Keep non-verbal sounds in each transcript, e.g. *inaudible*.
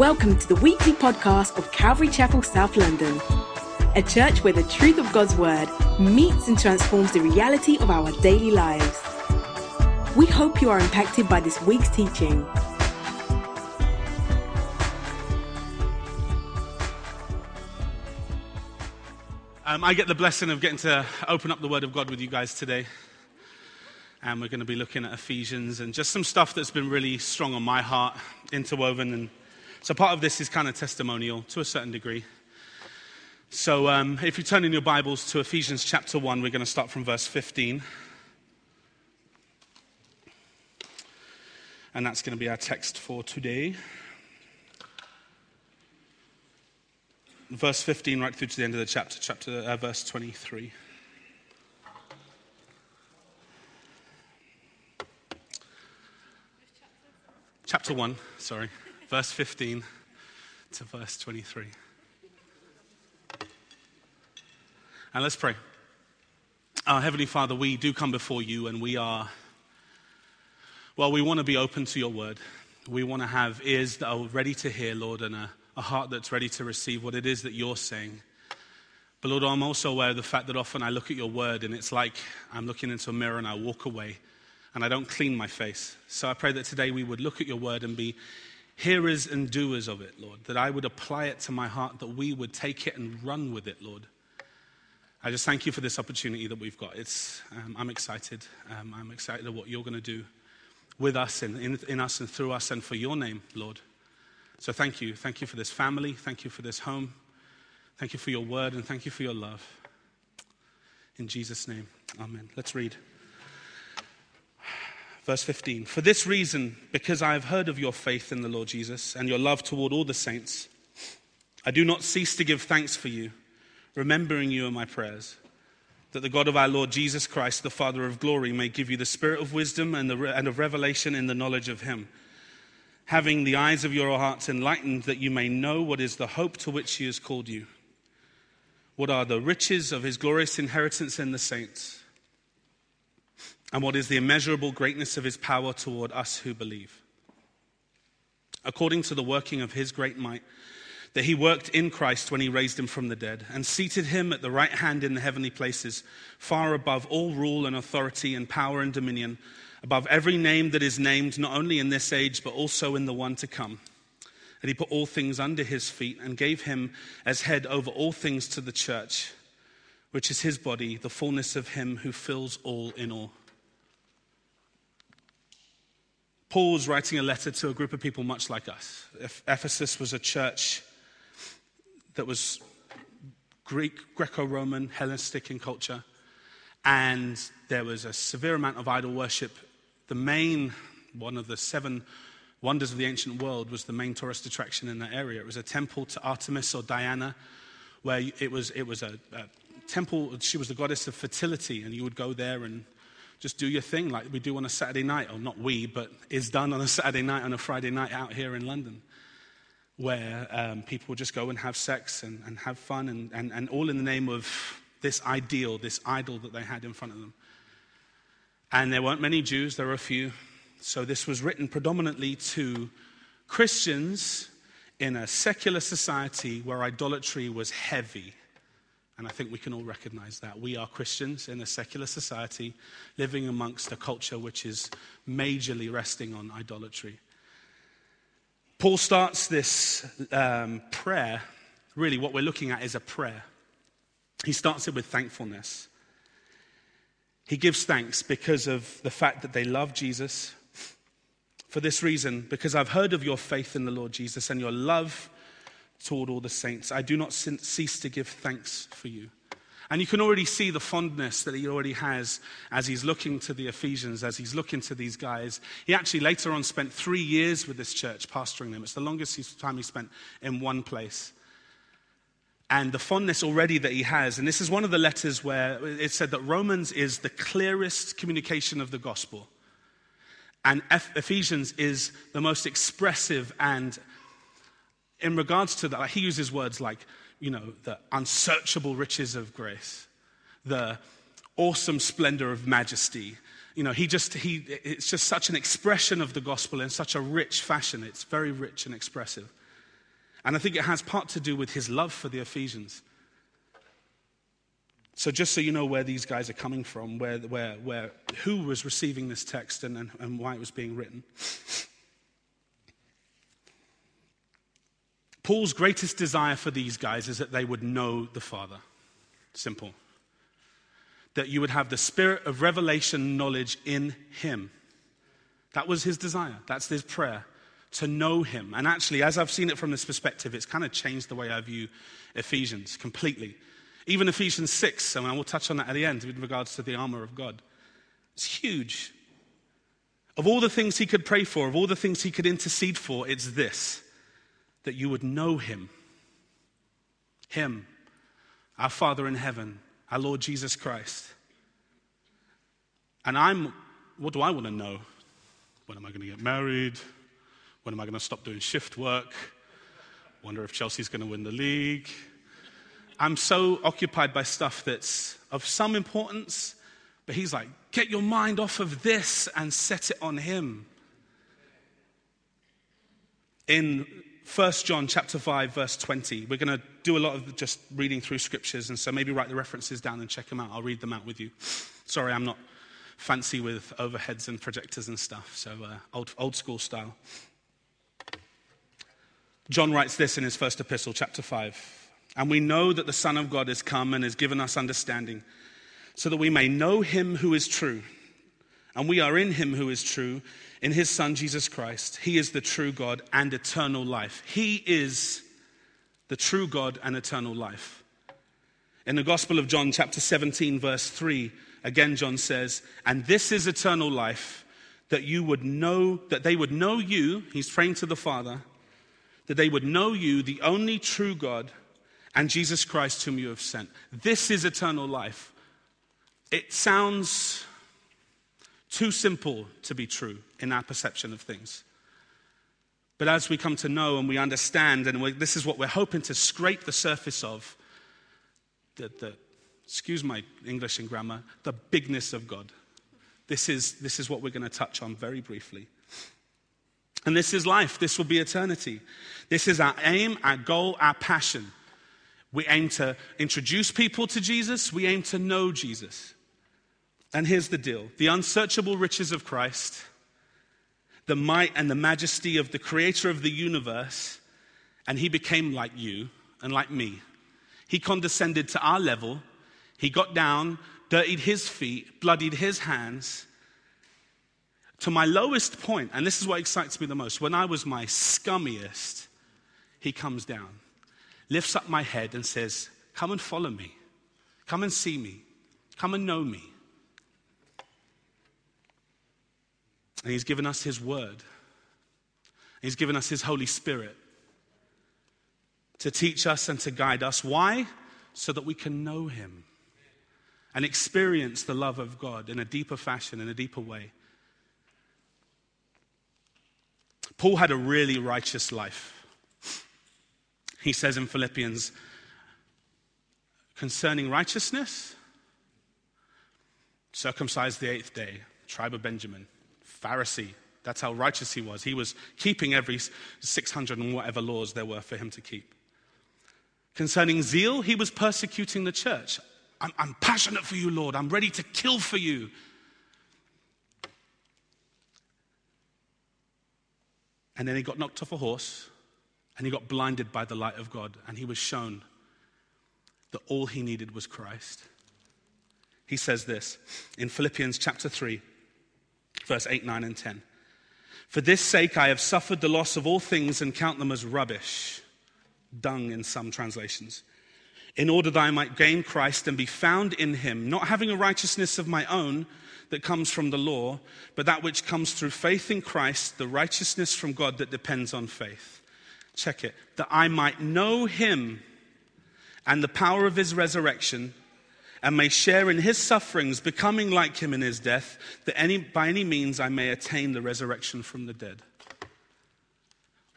Welcome to the weekly podcast of Calvary Chapel, South London, a church where the truth of God's Word meets and transforms the reality of our daily lives. We hope you are impacted by this week's teaching. Um, I get the blessing of getting to open up the Word of God with you guys today. And we're going to be looking at Ephesians and just some stuff that's been really strong on my heart, interwoven. And so part of this is kind of testimonial to a certain degree. So um, if you turn in your Bibles to Ephesians chapter 1, we're going to start from verse 15. And that's going to be our text for today. Verse 15, right through to the end of the chapter, chapter uh, verse 23. Chapter 1, sorry, verse 15 to verse 23. And let's pray. Our Heavenly Father, we do come before you and we are, well, we want to be open to your word. We want to have ears that are ready to hear, Lord, and a, a heart that's ready to receive what it is that you're saying. But Lord, I'm also aware of the fact that often I look at your word and it's like I'm looking into a mirror and I walk away and I don't clean my face. So I pray that today we would look at your word and be hearers and doers of it, Lord, that I would apply it to my heart, that we would take it and run with it, Lord. I just thank you for this opportunity that we've got. It's, um, I'm excited. Um, I'm excited at what you're going to do with us and in, in us and through us and for your name, Lord. So thank you. Thank you for this family. Thank you for this home. Thank you for your word and thank you for your love. In Jesus' name, amen. Let's read. Verse 15 For this reason, because I have heard of your faith in the Lord Jesus and your love toward all the saints, I do not cease to give thanks for you, remembering you in my prayers, that the God of our Lord Jesus Christ, the Father of glory, may give you the spirit of wisdom and, the, and of revelation in the knowledge of him, having the eyes of your hearts enlightened, that you may know what is the hope to which he has called you, what are the riches of his glorious inheritance in the saints and what is the immeasurable greatness of his power toward us who believe. According to the working of his great might, that he worked in Christ when he raised him from the dead and seated him at the right hand in the heavenly places, far above all rule and authority and power and dominion, above every name that is named, not only in this age, but also in the one to come. And he put all things under his feet and gave him as head over all things to the church, which is his body, the fullness of him who fills all in all. Paul was writing a letter to a group of people much like us. Ephesus was a church that was Greek, Greco Roman, Hellenistic in culture, and there was a severe amount of idol worship. The main, one of the seven wonders of the ancient world, was the main tourist attraction in that area. It was a temple to Artemis or Diana, where it was, it was a, a temple, she was the goddess of fertility, and you would go there and just do your thing like we do on a Saturday night, or not we, but is done on a Saturday night, on a Friday night out here in London, where um, people just go and have sex and, and have fun, and, and, and all in the name of this ideal, this idol that they had in front of them. And there weren't many Jews, there were a few. So this was written predominantly to Christians in a secular society where idolatry was heavy and I think we can all recognize that. We are Christians in a secular society living amongst a culture which is majorly resting on idolatry. Paul starts this um, prayer. Really, what we're looking at is a prayer. He starts it with thankfulness. He gives thanks because of the fact that they love Jesus. For this reason, because I've heard of your faith in the Lord Jesus and your love toward all the saints. I do not cease to give thanks for you. And you can already see the fondness that he already has as he's looking to the Ephesians, as he's looking to these guys. He actually later on spent three years with this church, pastoring them. It's the longest time he spent in one place. And the fondness already that he has, and this is one of the letters where it said that Romans is the clearest communication of the gospel. And Ephesians is the most expressive and in regards to that, he uses words like, you know, the unsearchable riches of grace, the awesome splendor of majesty. You know, he just, he, it's just such an expression of the gospel in such a rich fashion. It's very rich and expressive. And I think it has part to do with his love for the Ephesians. So, just so you know where these guys are coming from, where, where, where, who was receiving this text and, and, and why it was being written. Paul's greatest desire for these guys is that they would know the Father. Simple. That you would have the spirit of revelation knowledge in Him. That was his desire. That's his prayer to know him. And actually, as I've seen it from this perspective, it's kind of changed the way I view Ephesians completely. Even Ephesians 6, and I will touch on that at the end with regards to the armor of God. It's huge. Of all the things he could pray for, of all the things he could intercede for, it's this that you would know him. Him, our Father in heaven, our Lord Jesus Christ. And I'm, what do I want to know? When am I going to get married? When am I going to stop doing shift work? Wonder if Chelsea's going to win the league. I'm so occupied by stuff that's of some importance, but he's like, get your mind off of this and set it on him. In 1 John chapter 5 verse 20. We're going to do a lot of just reading through scriptures and so maybe write the references down and check them out. I'll read them out with you. Sorry, I'm not fancy with overheads and projectors and stuff, so uh, old, old school style. John writes this in his first epistle, chapter 5. And we know that the Son of God has come and has given us understanding, so that we may know him who is true. And we are in him who is true, in his Son, Jesus Christ. He is the true God and eternal life. He is the true God and eternal life. In the Gospel of John, chapter 17, verse 3, again, John says, And this is eternal life, that you would know, that they would know you, he's praying to the Father, that they would know you, the only true God, and Jesus Christ, whom you have sent. This is eternal life. It sounds too simple to be true in our perception of things. But as we come to know and we understand, and this is what we're hoping to scrape the surface of, the, the, excuse my English and grammar, the bigness of God. This is, this is what we're going to touch on very briefly. And this is life. This will be eternity. This is our aim, our goal, our passion. We aim to introduce people to Jesus. We aim to know Jesus. And here's the deal the unsearchable riches of Christ, the might and the majesty of the creator of the universe, and he became like you and like me. He condescended to our level. He got down, dirtied his feet, bloodied his hands, to my lowest point, and this is what excites me the most, when I was my scummiest, he comes down, lifts up my head, and says, Come and follow me. Come and see me. Come and know me. And he's given us his word. He's given us his Holy Spirit to teach us and to guide us. Why? So that we can know him and experience the love of God in a deeper fashion, in a deeper way. Paul had a really righteous life. He says in Philippians, concerning righteousness, circumcised the eighth day, tribe of Benjamin, Pharisee. That's how righteous he was. He was keeping every 600 and whatever laws there were for him to keep. Concerning zeal, he was persecuting the church. I'm, I'm passionate for you, Lord. I'm ready to kill for you. And then he got knocked off a horse and he got blinded by the light of God and he was shown that all he needed was Christ. He says this in Philippians chapter 3, verse 8, 9, and 10. For this sake I have suffered the loss of all things and count them as rubbish, dung in some translations, in order that I might gain Christ and be found in him, not having a righteousness of my own that comes from the law, but that which comes through faith in Christ, the righteousness from God that depends on faith. Check it. That I might know him and the power of his resurrection and may share in his sufferings, becoming like him in his death, that any, by any means I may attain the resurrection from the dead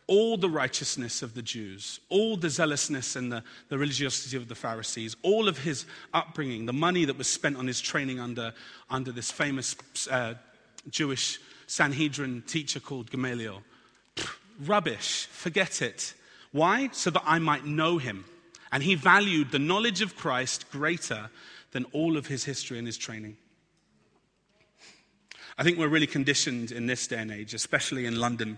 all the righteousness of the Jews, all the zealousness and the, the religiosity of the Pharisees, all of his upbringing, the money that was spent on his training under, under this famous uh, Jewish Sanhedrin teacher called Gamaliel. Rubbish, forget it. Why? So that I might know him. And he valued the knowledge of Christ greater than all of his history and his training. I think we're really conditioned in this day and age, especially in London.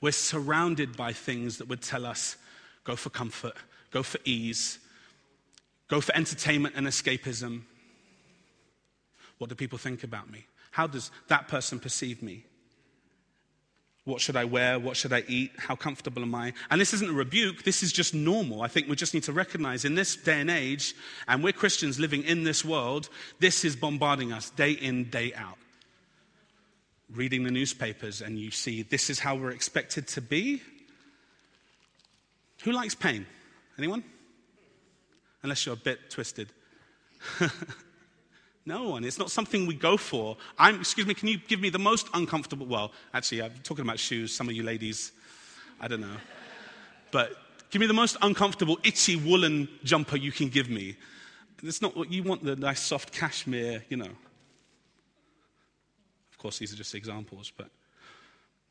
We're surrounded by things that would tell us go for comfort, go for ease, go for entertainment and escapism. What do people think about me? How does that person perceive me? What should I wear? What should I eat? How comfortable am I? And this isn't a rebuke, this is just normal. I think we just need to recognize in this day and age, and we're Christians living in this world, this is bombarding us day in, day out. Reading the newspapers, and you see this is how we're expected to be. Who likes pain? Anyone? Unless you're a bit twisted. *laughs* No one. It's not something we go for. I'm, excuse me, can you give me the most uncomfortable? Well, actually, I'm talking about shoes. Some of you ladies, I don't know. But give me the most uncomfortable, itchy woolen jumper you can give me. It's not what you want the nice soft cashmere, you know. Of course, these are just examples, but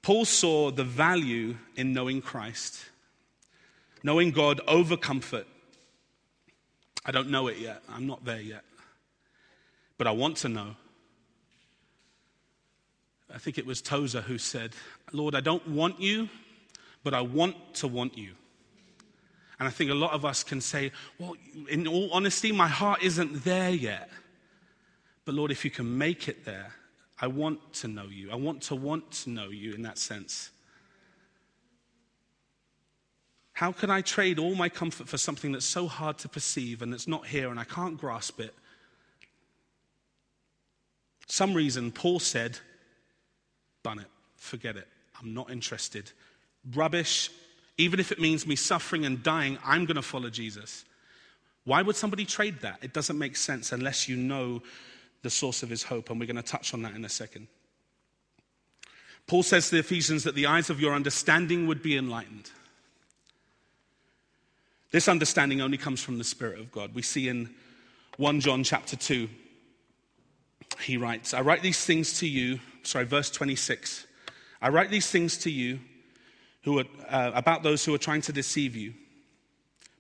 Paul saw the value in knowing Christ, knowing God over comfort. I don't know it yet. I'm not there yet but I want to know. I think it was Tozer who said, Lord, I don't want you, but I want to want you. And I think a lot of us can say, well, in all honesty, my heart isn't there yet. But Lord, if you can make it there, I want to know you. I want to want to know you in that sense. How can I trade all my comfort for something that's so hard to perceive and that's not here and I can't grasp it? Some reason Paul said, Bun it, forget it, I'm not interested. Rubbish, even if it means me suffering and dying, I'm going to follow Jesus. Why would somebody trade that? It doesn't make sense unless you know the source of his hope, and we're going to touch on that in a second. Paul says to the Ephesians that the eyes of your understanding would be enlightened. This understanding only comes from the Spirit of God. We see in 1 John chapter 2, he writes, I write these things to you, sorry, verse 26. I write these things to you who are, uh, about those who are trying to deceive you.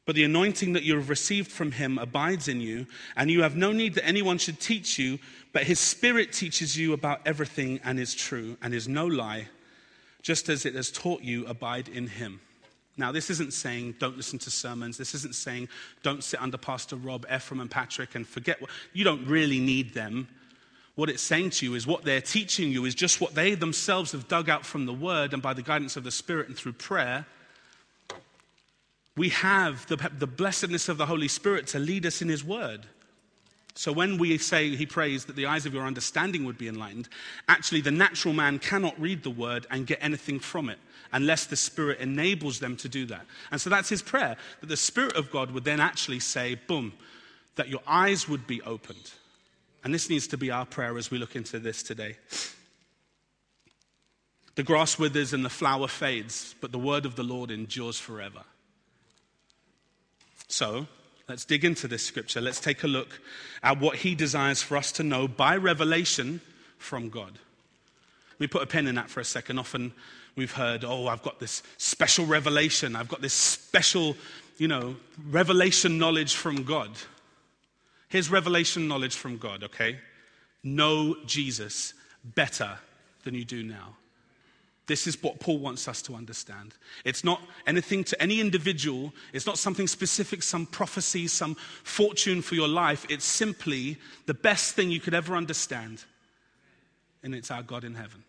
But the anointing that you have received from him abides in you, and you have no need that anyone should teach you, but his spirit teaches you about everything and is true and is no lie, just as it has taught you, abide in him. Now, this isn't saying don't listen to sermons. This isn't saying don't sit under Pastor Rob, Ephraim, and Patrick and forget what you don't really need them. What it's saying to you is what they're teaching you is just what they themselves have dug out from the Word and by the guidance of the Spirit and through prayer. We have the, the blessedness of the Holy Spirit to lead us in His Word. So when we say, He prays that the eyes of your understanding would be enlightened, actually the natural man cannot read the Word and get anything from it unless the Spirit enables them to do that. And so that's His prayer, that the Spirit of God would then actually say, boom, that your eyes would be opened and this needs to be our prayer as we look into this today. The grass withers and the flower fades, but the word of the Lord endures forever. So, let's dig into this scripture. Let's take a look at what he desires for us to know by revelation from God. We put a pin in that for a second. Often we've heard, oh, I've got this special revelation. I've got this special, you know, revelation knowledge from God. Here's revelation knowledge from God, okay? Know Jesus better than you do now. This is what Paul wants us to understand. It's not anything to any individual, it's not something specific, some prophecy, some fortune for your life. It's simply the best thing you could ever understand. And it's our God in heaven.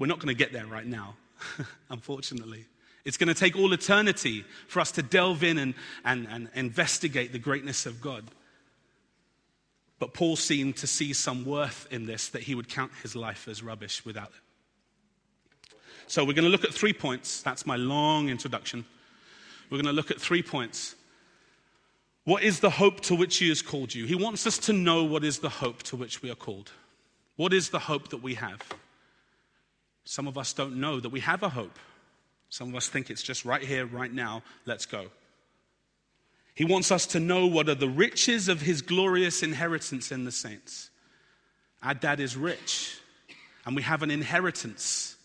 We're not going to get there right now, *laughs* unfortunately. It's going to take all eternity for us to delve in and, and, and investigate the greatness of God. But Paul seemed to see some worth in this, that he would count his life as rubbish without it. So we're going to look at three points. That's my long introduction. We're going to look at three points. What is the hope to which he has called you? He wants us to know what is the hope to which we are called. What is the hope that we have? Some of us don't know that we have a hope. Some of us think it's just right here, right now, let's go. He wants us to know what are the riches of his glorious inheritance in the saints. Our dad is rich, and we have an inheritance.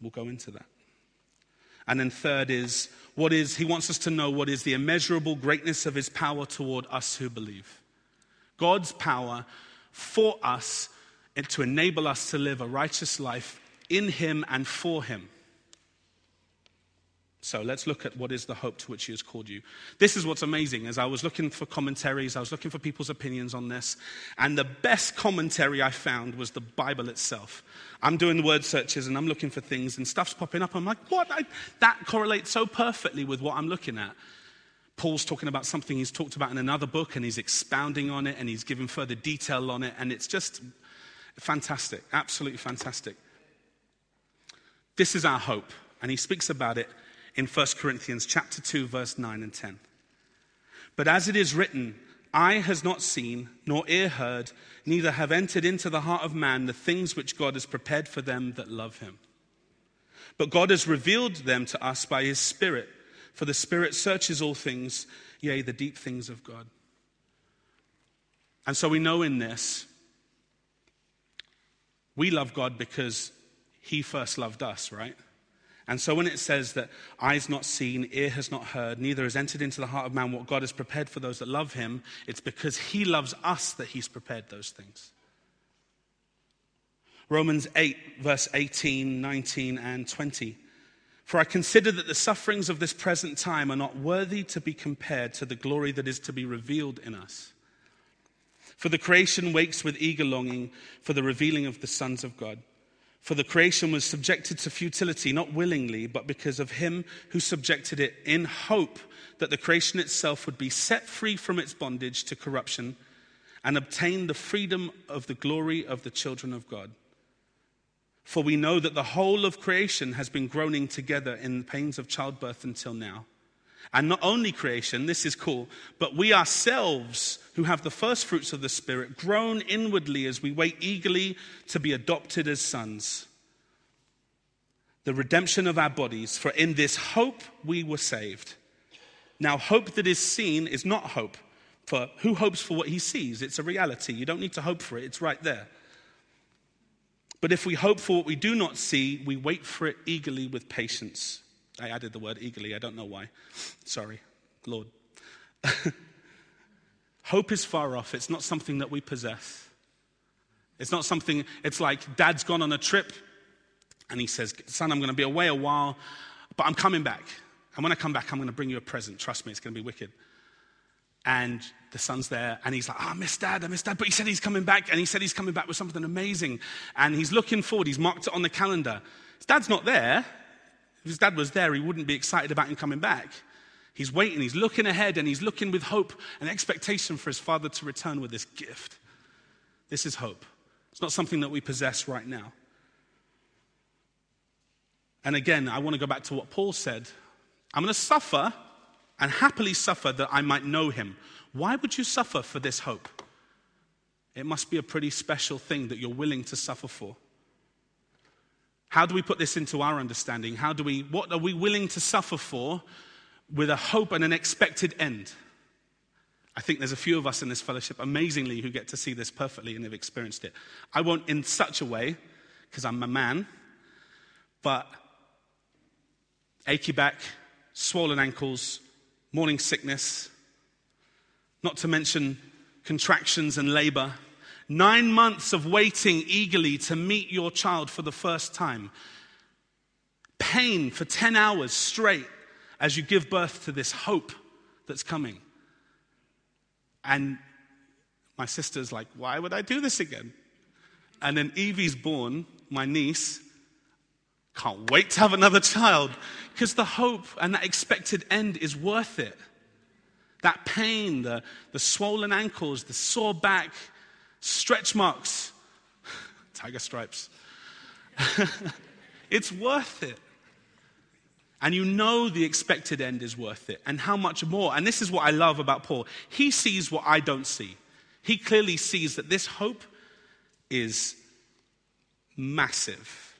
We'll go into that. And then third is what is he wants us to know what is the immeasurable greatness of his power toward us who believe. God's power for us and to enable us to live a righteous life in him and for him. So let's look at what is the hope to which he has called you. This is what's amazing. As I was looking for commentaries, I was looking for people's opinions on this, and the best commentary I found was the Bible itself. I'm doing word searches and I'm looking for things, and stuff's popping up. I'm like, what? I, that correlates so perfectly with what I'm looking at. Paul's talking about something he's talked about in another book, and he's expounding on it, and he's giving further detail on it, and it's just fantastic, absolutely fantastic. This is our hope, and he speaks about it in 1 Corinthians chapter 2 verse 9 and 10. But as it is written, eye has not seen, nor ear heard, neither have entered into the heart of man the things which God has prepared for them that love him. But God has revealed them to us by his Spirit, for the Spirit searches all things, yea, the deep things of God. And so we know in this, we love God because he first loved us, right? And so when it says that eyes not seen, ear has not heard, neither has entered into the heart of man what God has prepared for those that love him, it's because he loves us that he's prepared those things. Romans 8, verse 18, 19, and 20. For I consider that the sufferings of this present time are not worthy to be compared to the glory that is to be revealed in us. For the creation wakes with eager longing for the revealing of the sons of God. For the creation was subjected to futility, not willingly, but because of him who subjected it, in hope that the creation itself would be set free from its bondage to corruption and obtain the freedom of the glory of the children of God. For we know that the whole of creation has been groaning together in the pains of childbirth until now. And not only creation, this is cool, but we ourselves who have the first fruits of the Spirit groan inwardly as we wait eagerly to be adopted as sons. The redemption of our bodies, for in this hope we were saved. Now, hope that is seen is not hope, for who hopes for what he sees? It's a reality. You don't need to hope for it, it's right there. But if we hope for what we do not see, we wait for it eagerly with patience. I added the word eagerly. I don't know why. Sorry, Lord. *laughs* Hope is far off. It's not something that we possess. It's not something, it's like dad's gone on a trip and he says, Son, I'm going to be away a while, but I'm coming back. And when I come back, I'm going to bring you a present. Trust me, it's going to be wicked. And the son's there, and he's like, oh, I miss dad, I miss dad. But he said he's coming back, and he said he's coming back with something amazing. And he's looking forward, he's marked it on the calendar. His dad's not there, if his dad was there, he wouldn't be excited about him coming back. He's waiting, he's looking ahead, and he's looking with hope and expectation for his father to return with this gift. This is hope. It's not something that we possess right now. And again, I want to go back to what Paul said I'm going to suffer and happily suffer that I might know him. Why would you suffer for this hope? It must be a pretty special thing that you're willing to suffer for. How do we put this into our understanding? How do we, what are we willing to suffer for with a hope and an expected end? I think there's a few of us in this fellowship, amazingly, who get to see this perfectly and have experienced it. I won't in such a way, because I'm a man, but achy back, swollen ankles, morning sickness, not to mention contractions and labor Nine months of waiting eagerly to meet your child for the first time. Pain for 10 hours straight as you give birth to this hope that's coming. And my sister's like, Why would I do this again? And then Evie's born, my niece. Can't wait to have another child because the hope and that expected end is worth it. That pain, the, the swollen ankles, the sore back, stretch marks, *sighs* tiger stripes. *laughs* it's worth it. And you know the expected end is worth it, and how much more. And this is what I love about Paul. He sees what I don't see. He clearly sees that this hope is massive.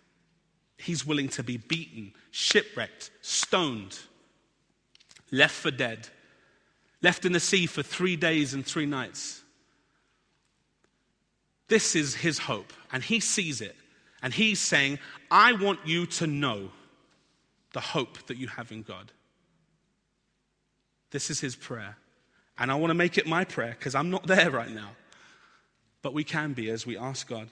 He's willing to be beaten, shipwrecked, stoned, left for dead, left in the sea for three days and three nights this is his hope, and he sees it. And he's saying, I want you to know. The hope that you have in God. This is his prayer. And I want to make it my prayer because I'm not *laughs* there right now. But we can be as we ask God.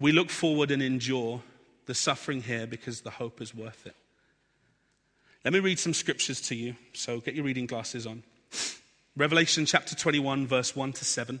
We look forward and endure the suffering here because the hope is worth it. Let me read some scriptures to you. So get your reading glasses on. Revelation chapter 21, verse 1 to 7.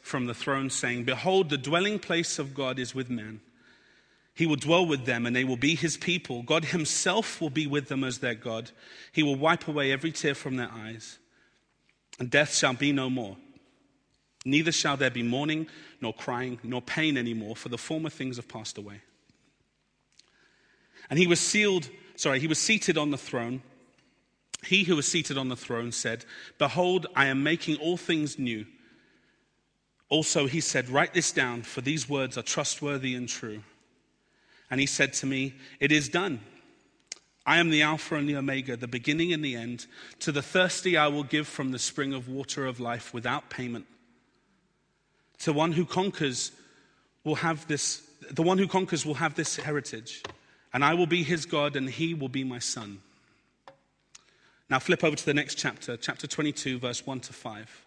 from the throne saying, Behold, the dwelling place of God is with man. He will dwell with them, and they will be his people. God himself will be with them as their God. He will wipe away every tear from their eyes, and death shall be no more. Neither shall there be mourning, nor crying, nor pain anymore, for the former things have passed away. And he was sealed, sorry, he was seated on the throne. He who was seated on the throne said, Behold, I am making all things new. Also, he said, Write this down, for these words are trustworthy and true. And he said to me, It is done. I am the Alpha and the Omega, the beginning and the end. To the thirsty, I will give from the spring of water of life without payment. To one who conquers, will have this, the one who conquers will have this heritage and I will be his God, and he will be my son. Now, flip over to the next chapter, chapter 22, verse 1 to 5.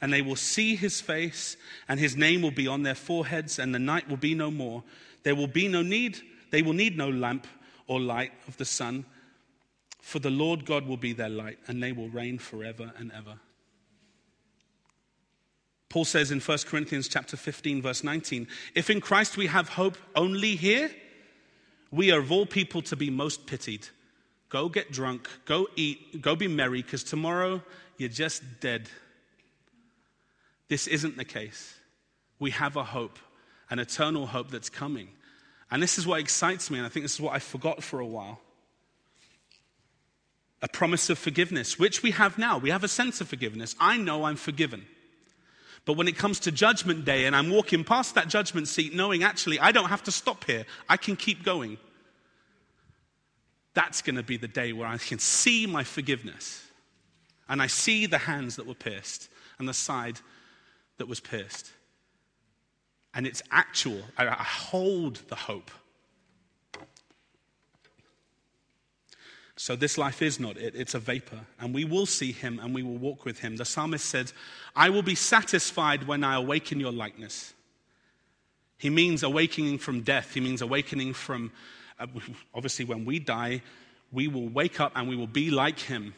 And they will see his face, and his name will be on their foreheads, and the night will be no more. There will be no need, they will need no lamp or light of the sun, for the Lord God will be their light, and they will reign forever and ever. Paul says in 1 Corinthians chapter 15 verse 19, if in Christ we have hope only here, we are of all people to be most pitied. Go get drunk, go eat, go be merry, because tomorrow you're just dead. This isn't the case. We have a hope, an eternal hope that's coming. And this is what excites me, and I think this is what I forgot for a while. A promise of forgiveness, which we have now. We have a sense of forgiveness. I know I'm forgiven. But when it comes to judgment day and I'm walking past that judgment seat knowing actually I don't have to stop here, I can keep going. That's going to be the day where I can see my forgiveness. And I see the hands that were pierced and the side that was pierced. And it's actual. I hold the hope. So this life is not it, it's a vapor. And we will see him and we will walk with him. The psalmist said, I will be satisfied when I awaken your likeness. He means awakening from death, he means awakening from, uh, obviously, when we die, we will wake up and we will be like him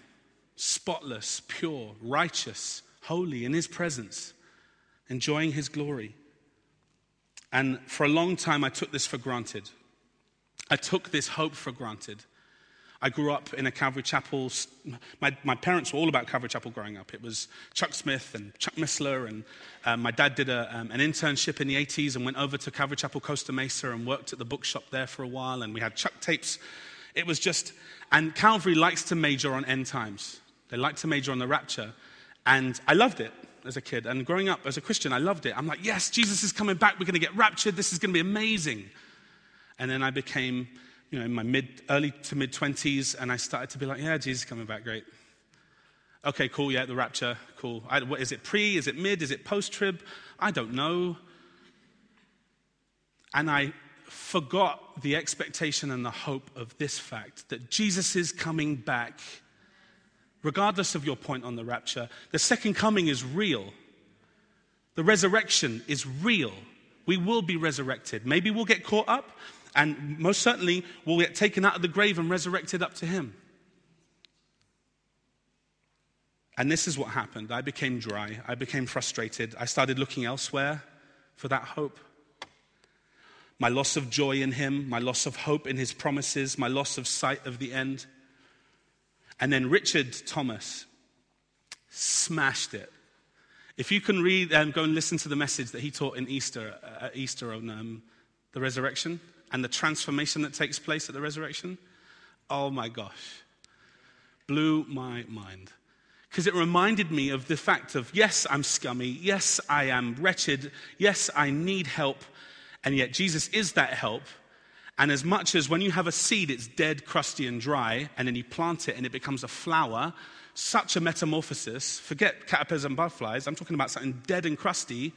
spotless, pure, righteous, holy in his presence, enjoying his glory. And for a long time, I took this for granted. I took this hope for granted. I grew up in a Calvary Chapel. My, my parents were all about Calvary Chapel growing up. It was Chuck Smith and Chuck Missler. And um, my dad did a, um, an internship in the 80s and went over to Calvary Chapel, Costa Mesa, and worked at the bookshop there for a while. And we had Chuck tapes. It was just, and Calvary likes to major on end times. They like to major on the rapture. And I loved it as a kid. And growing up as a Christian, I loved it. I'm like, yes, Jesus is coming back. We're going to get raptured. This is going to be amazing. And then I became you know, in my mid, early to mid 20s, and I started to be like, yeah, Jesus is coming back, great. Okay, cool, yeah, the rapture, cool. I, what, is it pre? Is it mid? Is it post trib? I don't know. And I forgot the expectation and the hope of this fact that Jesus is coming back. Regardless of your point on the rapture, the second coming is real. The resurrection is real. We will be resurrected. Maybe we'll get caught up, and most certainly we'll get taken out of the grave and resurrected up to Him. And this is what happened. I became dry. I became frustrated. I started looking elsewhere for that hope. My loss of joy in Him, my loss of hope in His promises, my loss of sight of the end. And then Richard Thomas smashed it. If you can read and um, go and listen to the message that he taught in Easter, uh, at Easter on um, the resurrection and the transformation that takes place at the resurrection, oh my gosh, blew my mind because it reminded me of the fact of yes, I'm scummy, yes, I am wretched, yes, I need help, and yet Jesus is that help. And as much as when you have a seed, it's dead, crusty, and dry, and then you plant it and it becomes a flower, such a metamorphosis. Forget caterpillars and butterflies, I'm talking about something dead and crusty,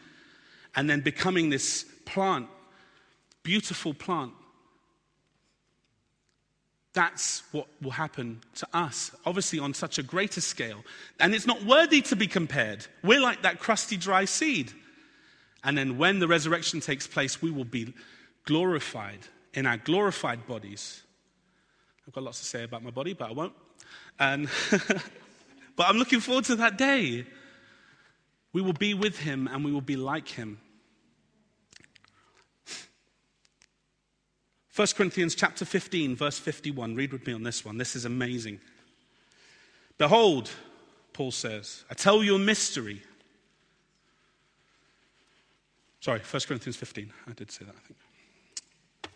and then becoming this plant, beautiful plant that's what will happen to us, obviously on such a greater scale. And it's not worthy to be compared. We're like that crusty, dry seed. And then when the resurrection takes place, we will be glorified in our glorified bodies. I've got lots to say about my body, but I won't. And *laughs* but I'm looking forward to that day. We will be with him and we will be like him. 1 Corinthians chapter 15, verse 51. Read with me on this one. This is amazing. Behold, Paul says, I tell you a mystery. Sorry, 1 Corinthians 15. I did say that, I think.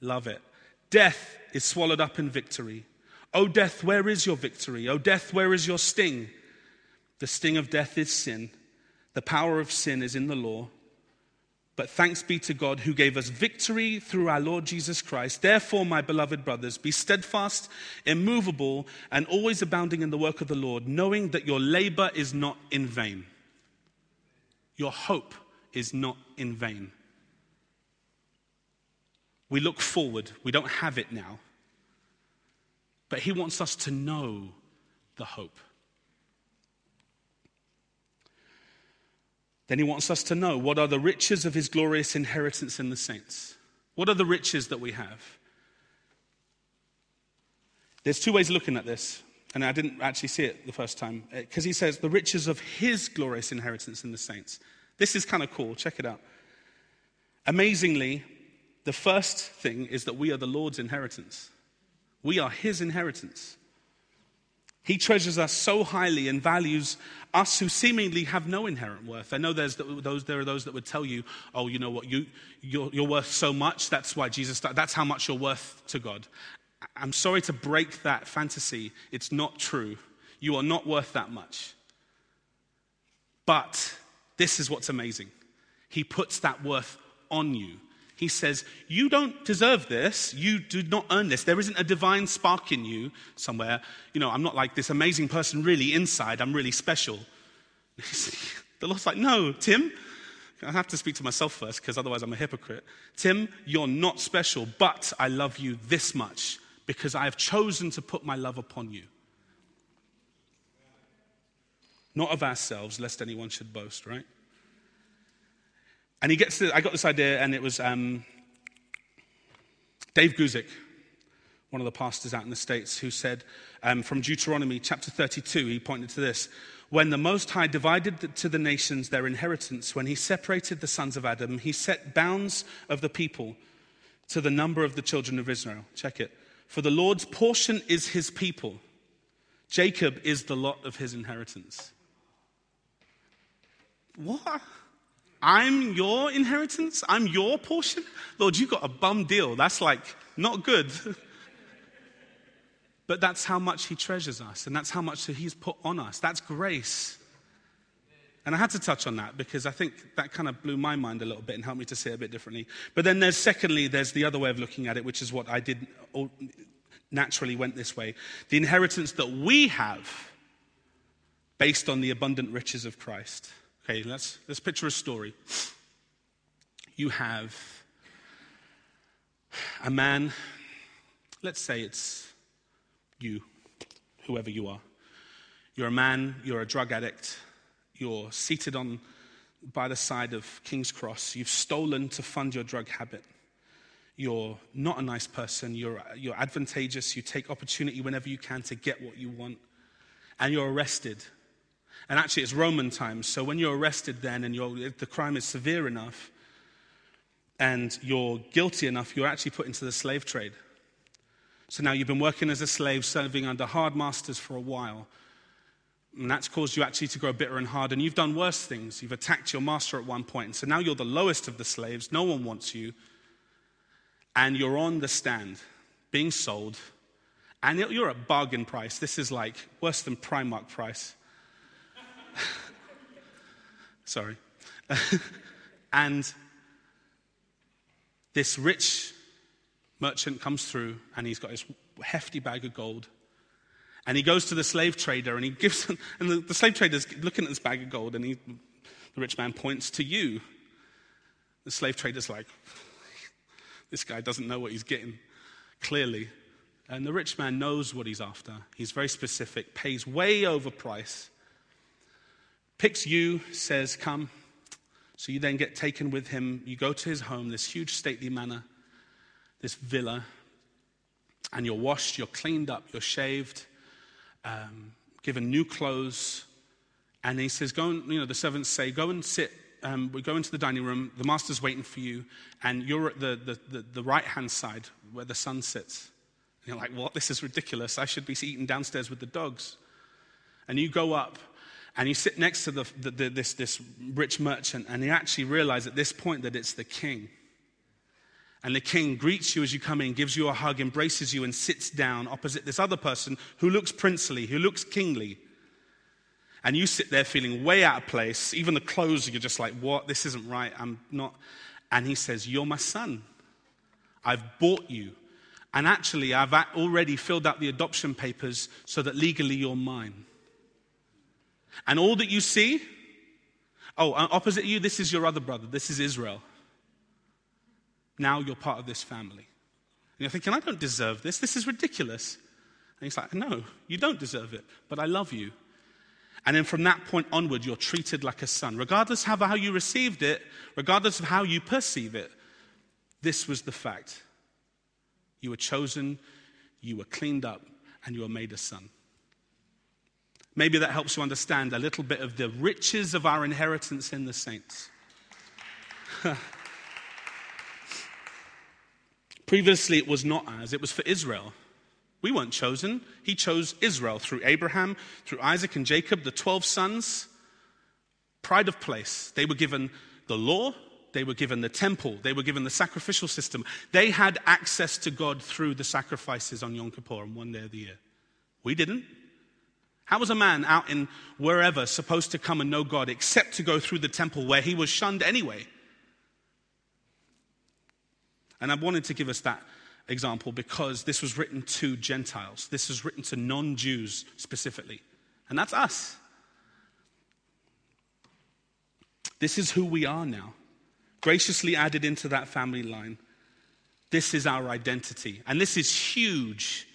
Love it. Death is swallowed up in victory. O death, where is your victory? O death, where is your sting? The sting of death is sin. The power of sin is in the law. But thanks be to God who gave us victory through our Lord Jesus Christ. Therefore, my beloved brothers, be steadfast, immovable, and always abounding in the work of the Lord, knowing that your labor is not in vain. Your hope is not in vain. We look forward, we don't have it now. But He wants us to know the hope. Then he wants us to know what are the riches of his glorious inheritance in the saints? What are the riches that we have? There's two ways of looking at this, and I didn't actually see it the first time, because uh, he says the riches of his glorious inheritance in the saints. This is kind of cool. Check it out. Amazingly, the first thing is that we are the Lord's inheritance. We are his inheritance. He treasures us so highly and values us who seemingly have no inherent worth. I know there's those, there are those that would tell you, oh, you know what, you, you're, you're worth so much, that's why Jesus, that's how much you're worth to God. I'm sorry to break that fantasy. It's not true. You are not worth that much. But this is what's amazing. He puts that worth on you. He says, You don't deserve this. You do not earn this. There isn't a divine spark in you somewhere. You know, I'm not like this amazing person really inside. I'm really special. *laughs* the Lord's like, No, Tim. I have to speak to myself first because otherwise I'm a hypocrite. Tim, you're not special, but I love you this much because I have chosen to put my love upon you. Not of ourselves, lest anyone should boast, right? And he gets to, I got this idea, and it was um, Dave Guzik, one of the pastors out in the States, who said um, from Deuteronomy chapter 32, he pointed to this. When the Most High divided to the nations their inheritance, when he separated the sons of Adam, he set bounds of the people to the number of the children of Israel. Check it. For the Lord's portion is his people, Jacob is the lot of his inheritance. What? I'm your inheritance? I'm your portion? Lord, you got a bum deal. That's like not good. *laughs* but that's how much He treasures us, and that's how much He's put on us. That's grace. And I had to touch on that because I think that kind of blew my mind a little bit and helped me to see it a bit differently. But then there's, secondly, there's the other way of looking at it, which is what I did naturally went this way. The inheritance that we have based on the abundant riches of Christ. Okay, let's, let's picture a story. You have a man, let's say it's you, whoever you are. You're a man, you're a drug addict, you're seated on by the side of King's Cross, you've stolen to fund your drug habit. You're not a nice person, you're, you're advantageous, you take opportunity whenever you can to get what you want, and you're arrested. And actually, it's Roman times, so when you're arrested then and the crime is severe enough and you're guilty enough, you're actually put into the slave trade. So now you've been working as a slave, serving under hard masters for a while. And that's caused you actually to grow bitter and hard. And you've done worse things. You've attacked your master at one point. And so now you're the lowest of the slaves. No one wants you. And you're on the stand being sold. And you're at bargain price. This is like worse than Primark price. *laughs* Sorry. *laughs* and this rich merchant comes through and he's got his hefty bag of gold. And he goes to the slave trader and he gives him, *laughs* and the, the slave trader's looking at this bag of gold and he, the rich man points to you. The slave trader's like, this guy doesn't know what he's getting, clearly. And the rich man knows what he's after. He's very specific, pays way over price, picks you, says, Come. So you then get taken with him. You go to his home, this huge stately manor, this villa, and you're washed, you're cleaned up, you're shaved, um, given new clothes. And he says, Go and, you know, the servants say, Go and sit. Um, we go into the dining room, the master's waiting for you, and you're at the, the, the, the right hand side where the sun sits. And you're like, What? This is ridiculous. I should be eating downstairs with the dogs. And you go up and you sit next to the, the, the, this, this rich merchant, and you actually realize at this point that it's the king. And the king greets you as you come in, gives you a hug, embraces you, and sits down opposite this other person who looks princely, who looks kingly. And you sit there feeling way out of place. Even the clothes, you're just like, what? This isn't right. I'm not. And he says, You're my son. I've bought you. And actually, I've already filled out the adoption papers so that legally you're mine. And all that you see, oh, uh, opposite you, this is your other brother. This is Israel. Now you're part of this family. And you're thinking, I don't deserve this. This is ridiculous. And he's like, No, you don't deserve it, but I love you. And then from that point onward, you're treated like a son. Regardless of how you received it, regardless of how you perceive it, this was the fact. You were chosen, you were cleaned up, and you were made a son. Maybe that helps you understand a little bit of the riches of our inheritance in the saints. *laughs* Previously, it was not ours, it was for Israel. We weren't chosen. He chose Israel through Abraham, through Isaac and Jacob, the 12 sons. Pride of place. They were given the law, they were given the temple, they were given the sacrificial system. They had access to God through the sacrifices on Yom Kippur on one day of the year. We didn't. How was a man out in wherever supposed to come and know God except to go through the temple where he was shunned anyway? And I wanted to give us that example because this was written to Gentiles. This was written to non Jews specifically. And that's us. This is who we are now, graciously added into that family line. This is our identity. And this is huge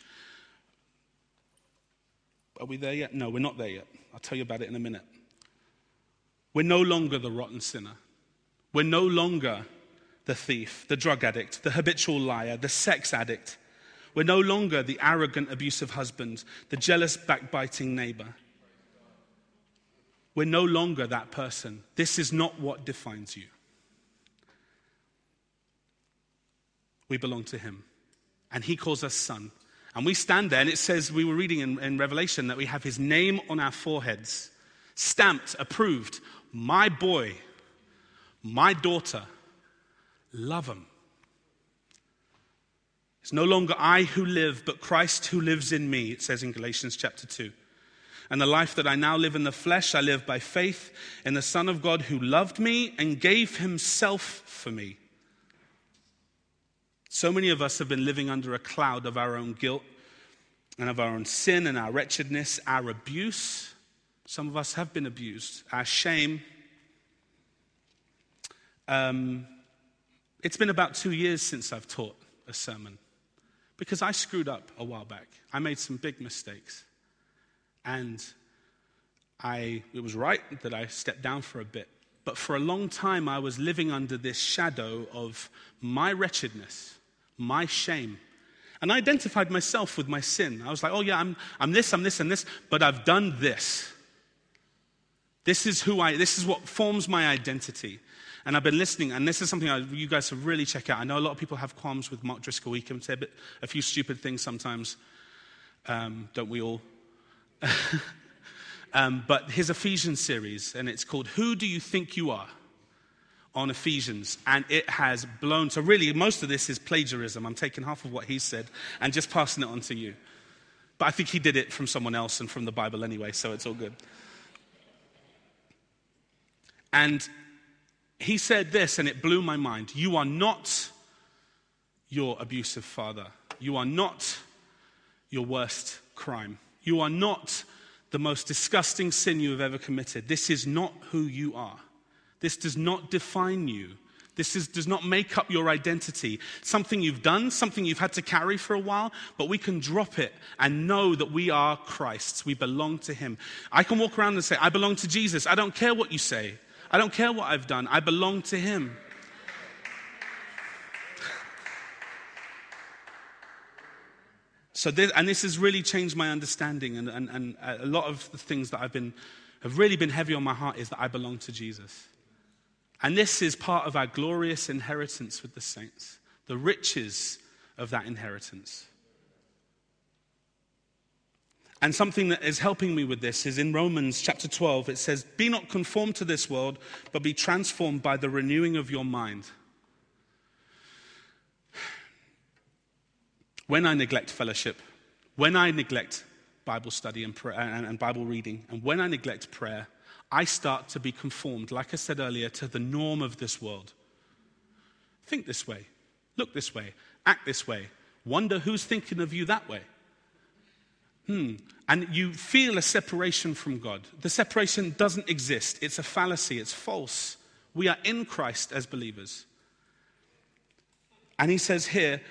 are we there yet? No, we're not there yet. I'll tell you about it in a minute. We're no longer the rotten sinner. We're no longer the thief, the drug addict, the habitual liar, the sex addict. We're no longer the arrogant, abusive husband, the jealous, backbiting neighbor. We're no longer that person. This is not what defines you. We belong to Him. And He calls us son. And we stand there, and it says, we were reading in, in, Revelation that we have his name on our foreheads, stamped, approved. My boy, my daughter, love him. It's no longer I who live, but Christ who lives in me, it says in Galatians chapter 2. And the life that I now live in the flesh, I live by faith in the Son of God who loved me and gave himself for me. So many of us have been living under a cloud of our own guilt and of our own sin and our wretchedness, our abuse. Some of us have been abused, our shame. Um, it's been about two years since I've taught a sermon because I screwed up a while back. I made some big mistakes. And I, it was right that I stepped down for a bit. But for a long time, I was living under this shadow of my wretchedness, my shame. And I identified myself with my sin. I was like, oh, yeah, I'm, I'm this, I'm this, and this, but I've done this. This is who I, this is what forms my identity. And I've been listening, and this is something I, you guys should really check out. I know a lot of people have qualms with Mark Driscoll. He can say a, bit, a few stupid things sometimes. Um, don't we all? *laughs* um, but his Ephesians series, and it's called Who Do You Think You Are? On Ephesians, and it has blown. So, really, most of this is plagiarism. I'm taking half of what he said and just passing it on to you. But I think he did it from someone else and from the Bible anyway, so it's all good. And he said this, and it blew my mind You are not your abusive father, you are not your worst crime. You are not the most disgusting sin you have ever committed. This is not who you are. This does not define you. This is, does not make up your identity. Something you've done, something you've had to carry for a while, but we can drop it and know that we are Christ's. We belong to Him. I can walk around and say, I belong to Jesus. I don't care what you say. I don't care what I've done. I belong to Him. So, this, and this has really changed my understanding, and, and, and a lot of the things that I've been, have really been heavy on my heart is that I belong to Jesus. And this is part of our glorious inheritance with the saints, the riches of that inheritance. And something that is helping me with this is in Romans chapter 12, it says, Be not conformed to this world, but be transformed by the renewing of your mind. When I neglect fellowship, when I neglect Bible study and, prayer, and, and Bible reading, and when I neglect prayer, I start to be conformed, like I said earlier, to the norm of this world. Think this way, look this way, act this way, wonder who's thinking of you that way. Hmm. And you feel a separation from God. The separation doesn't exist, it's a fallacy, it's false. We are in Christ as believers. And he says here,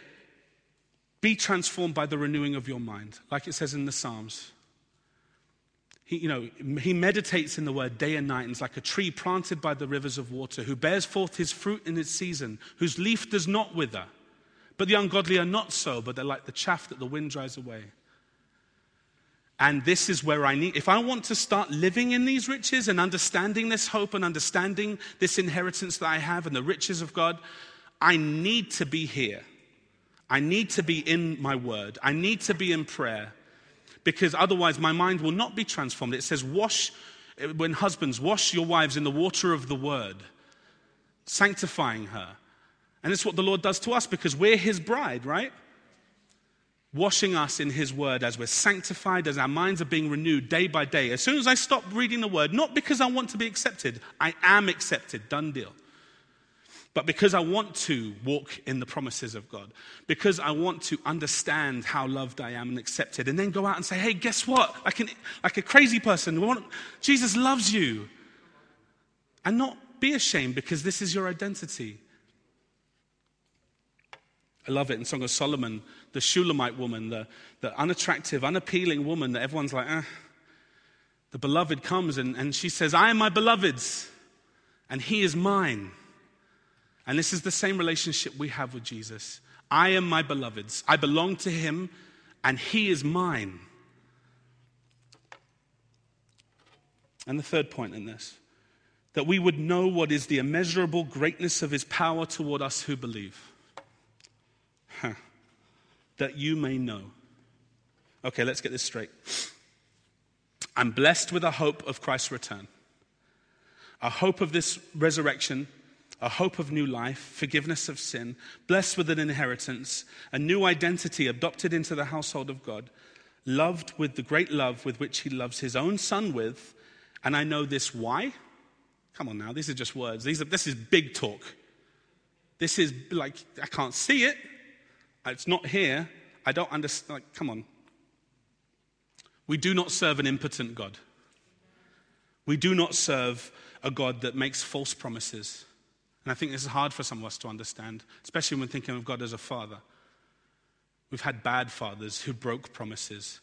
be transformed by the renewing of your mind, like it says in the Psalms. He, you know, he meditates in the word day and night and is like a tree planted by the rivers of water, who bears forth his fruit in its season, whose leaf does not wither. But the ungodly are not so, but they're like the chaff that the wind drives away. And this is where I need, if I want to start living in these riches and understanding this hope and understanding this inheritance that I have and the riches of God, I need to be here. I need to be in my word. I need to be in prayer because otherwise my mind will not be transformed. It says, Wash, when husbands, wash your wives in the water of the word, sanctifying her. And it's what the Lord does to us because we're his bride, right? Washing us in his word as we're sanctified, as our minds are being renewed day by day. As soon as I stop reading the word, not because I want to be accepted, I am accepted, done deal but because I want to walk in the promises of God, because I want to understand how loved I am and accepted, and then go out and say, hey, guess what? Like, an, like a crazy person, want, Jesus loves you. And not be ashamed because this is your identity. I love it in Song of Solomon, the Shulamite woman, the, the unattractive, unappealing woman that everyone's like, eh. The beloved comes and, and she says, I am my beloved's, and he is mine. And this is the same relationship we have with Jesus. I am my beloved's. I belong to him, and he is mine. And the third point in this that we would know what is the immeasurable greatness of his power toward us who believe. Huh. That you may know. Okay, let's get this straight. I'm blessed with a hope of Christ's return, a hope of this resurrection a hope of new life, forgiveness of sin, blessed with an inheritance, a new identity adopted into the household of God, loved with the great love with which he loves his own son with, and I know this why? Come on now, these are just words. These are, this is big talk. This is like, I can't see it. It's not here. I don't understand. Like, come on. We do not serve an impotent God. We do not serve a God that makes false promises. And I think this is hard for some of us to understand, especially when thinking of God as a father. We've had bad fathers who broke promises,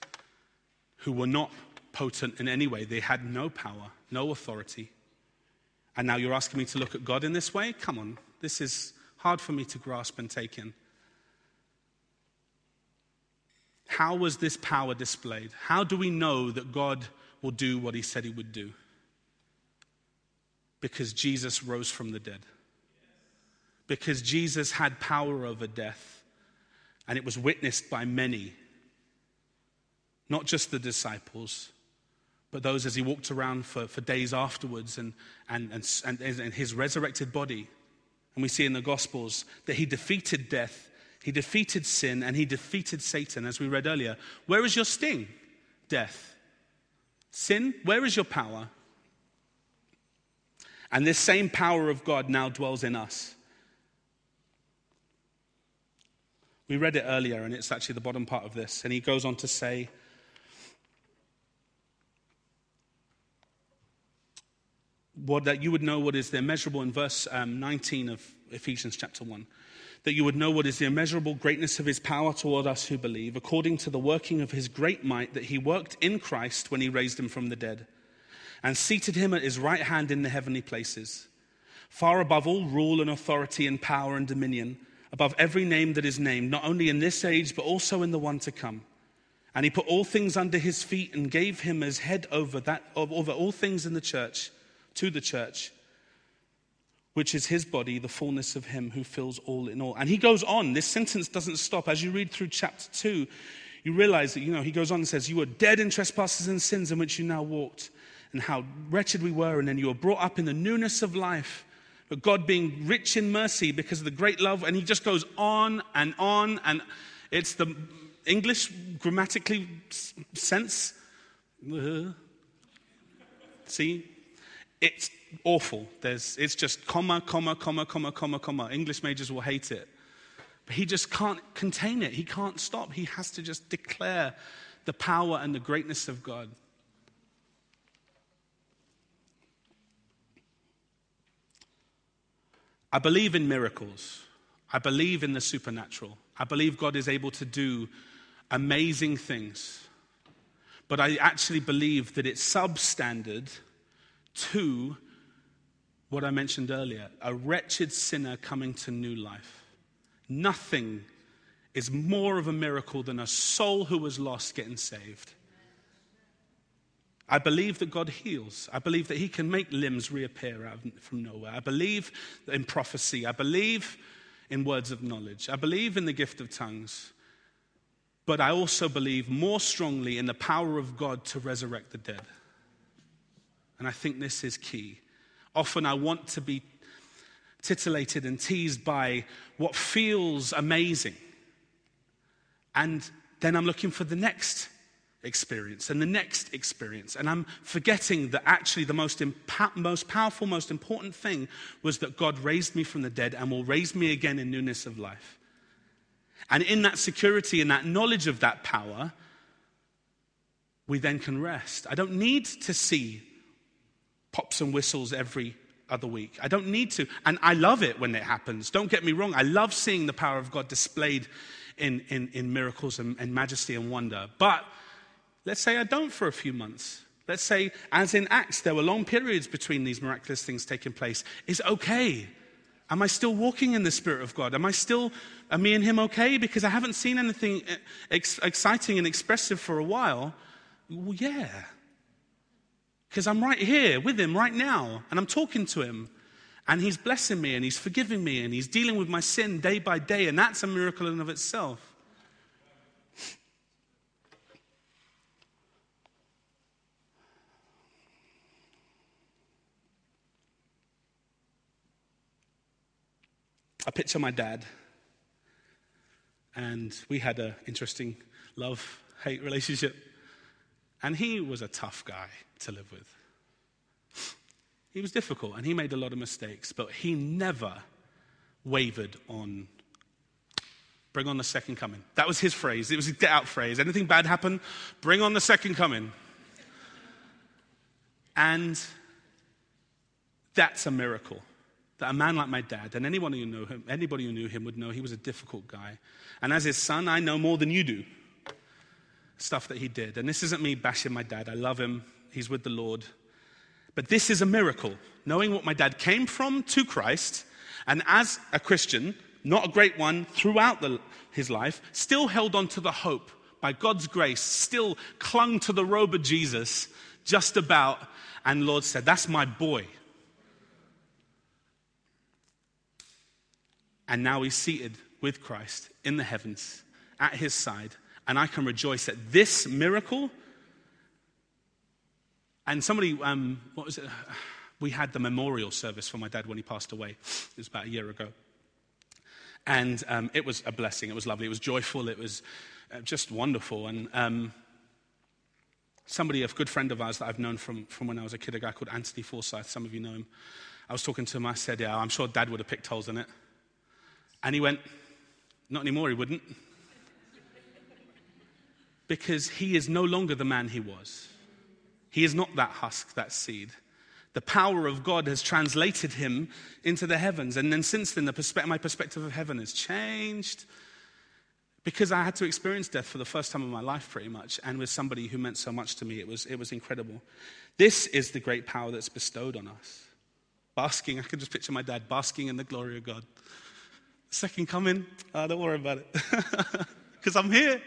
who were not potent in any way. They had no power, no authority. And now you're asking me to look at God in this way? Come on, this is hard for me to grasp and take in. How was this power displayed? How do we know that God will do what he said he would do? Because Jesus rose from the dead. Because Jesus had power over death, and it was witnessed by many, not just the disciples, but those as he walked around for, for days afterwards and, and, and, and his resurrected body. And we see in the Gospels that he defeated death, he defeated sin, and he defeated Satan, as we read earlier. Where is your sting? Death. Sin, where is your power? And this same power of God now dwells in us. We read it earlier, and it's actually the bottom part of this. And he goes on to say, what, that you would know what is the immeasurable, in verse um, 19 of Ephesians chapter 1, that you would know what is the immeasurable greatness of his power toward us who believe, according to the working of his great might that he worked in Christ when he raised him from the dead, and seated him at his right hand in the heavenly places, far above all rule and authority and power and dominion, above every name that is named, not only in this age, but also in the one to come. And he put all things under his feet and gave him as head over, that, over all things in the church to the church, which is his body, the fullness of him who fills all in all. And he goes on. This sentence doesn't stop. As you read through chapter 2, you realize that, you know, he goes on and says, You were dead in trespasses and sins in which you now walked, and how wretched we were, and then you were brought up in the newness of life. God being rich in mercy because of the great love, and he just goes on and on, and it's the English grammatically sense. Uh, see, it's awful. There's, it's just comma, comma, comma, comma, comma, comma. English majors will hate it. But he just can't contain it. He can't stop. He has to just declare the power and the greatness of God. I believe in miracles. I believe in the supernatural. I believe God is able to do amazing things. But I actually believe that it's substandard to what I mentioned earlier a wretched sinner coming to new life. Nothing is more of a miracle than a soul who was lost getting saved. I believe that God heals. I believe that He can make limbs reappear out from nowhere. I believe in prophecy. I believe in words of knowledge. I believe in the gift of tongues. But I also believe more strongly in the power of God to resurrect the dead. And I think this is key. Often I want to be titillated and teased by what feels amazing. And then I'm looking for the next experience and the next experience. And I'm forgetting that actually the most, impa- most powerful, most important thing was that God raised me from the dead and will raise me again in newness of life. And in that security and that knowledge of that power, we then can rest. I don't need to see pops and whistles every other week. I don't need to. And I love it when it happens. Don't get me wrong. I love seeing the power of God displayed in, in, in miracles and, and majesty and wonder. But let's say I don't for a few months. Let's say, as in Acts, there were long periods between these miraculous things taking place. Is okay. Am I still walking in the Spirit of God? Am I still, are me and Him okay? Because I haven't seen anything eh, ex- exciting and expressive for a while. Well, yeah. Because I'm right here with him right now, and I'm talking to him, and he's blessing me, and he's forgiving me, and he's dealing with my sin day by day, and that's a miracle in of itself. I picture my dad, and we had an interesting love hate relationship. And he was a tough guy to live with. He was difficult and he made a lot of mistakes, but he never wavered on bring on the second coming. That was his phrase. It was his get out phrase. Anything bad happen, bring on the second coming. And that's a miracle. That a man like my dad, and anyone who knew him, anybody who knew him would know he was a difficult guy. And as his son, I know more than you do. Stuff that he did. And this isn't me bashing my dad. I love him. He's with the Lord. But this is a miracle. Knowing what my dad came from to Christ, and as a Christian, not a great one throughout the, his life, still held on to the hope by God's grace, still clung to the robe of Jesus just about. And Lord said, That's my boy. And now he's seated with Christ in the heavens at his side. And I can rejoice at this miracle. And somebody, um, what was it? *sighs* We had the memorial service for my dad when he passed away. It was about a year ago. And um, it was a blessing. It was lovely. It was joyful. It was uh, just wonderful. And um, somebody, a good friend of ours that I've known from, from when I was a kid, a guy called Anthony Forsyth, some of you know him. I was talking to him. I said, Yeah, I'm sure dad would have picked holes in it. And he went, Not anymore, he wouldn't. because he is no longer the man he was. He is not that husk, that seed the power of God has translated him into the heavens. And then since then, the perspe- my perspective of heaven has changed because I had to experience death for the first time in my life, pretty much, and with somebody who meant so much to me. It was, it was incredible. This is the great power that's bestowed on us. Basking, I can just picture my dad basking in the glory of God. Second coming, oh, don't worry about it, *laughs* because I'm here.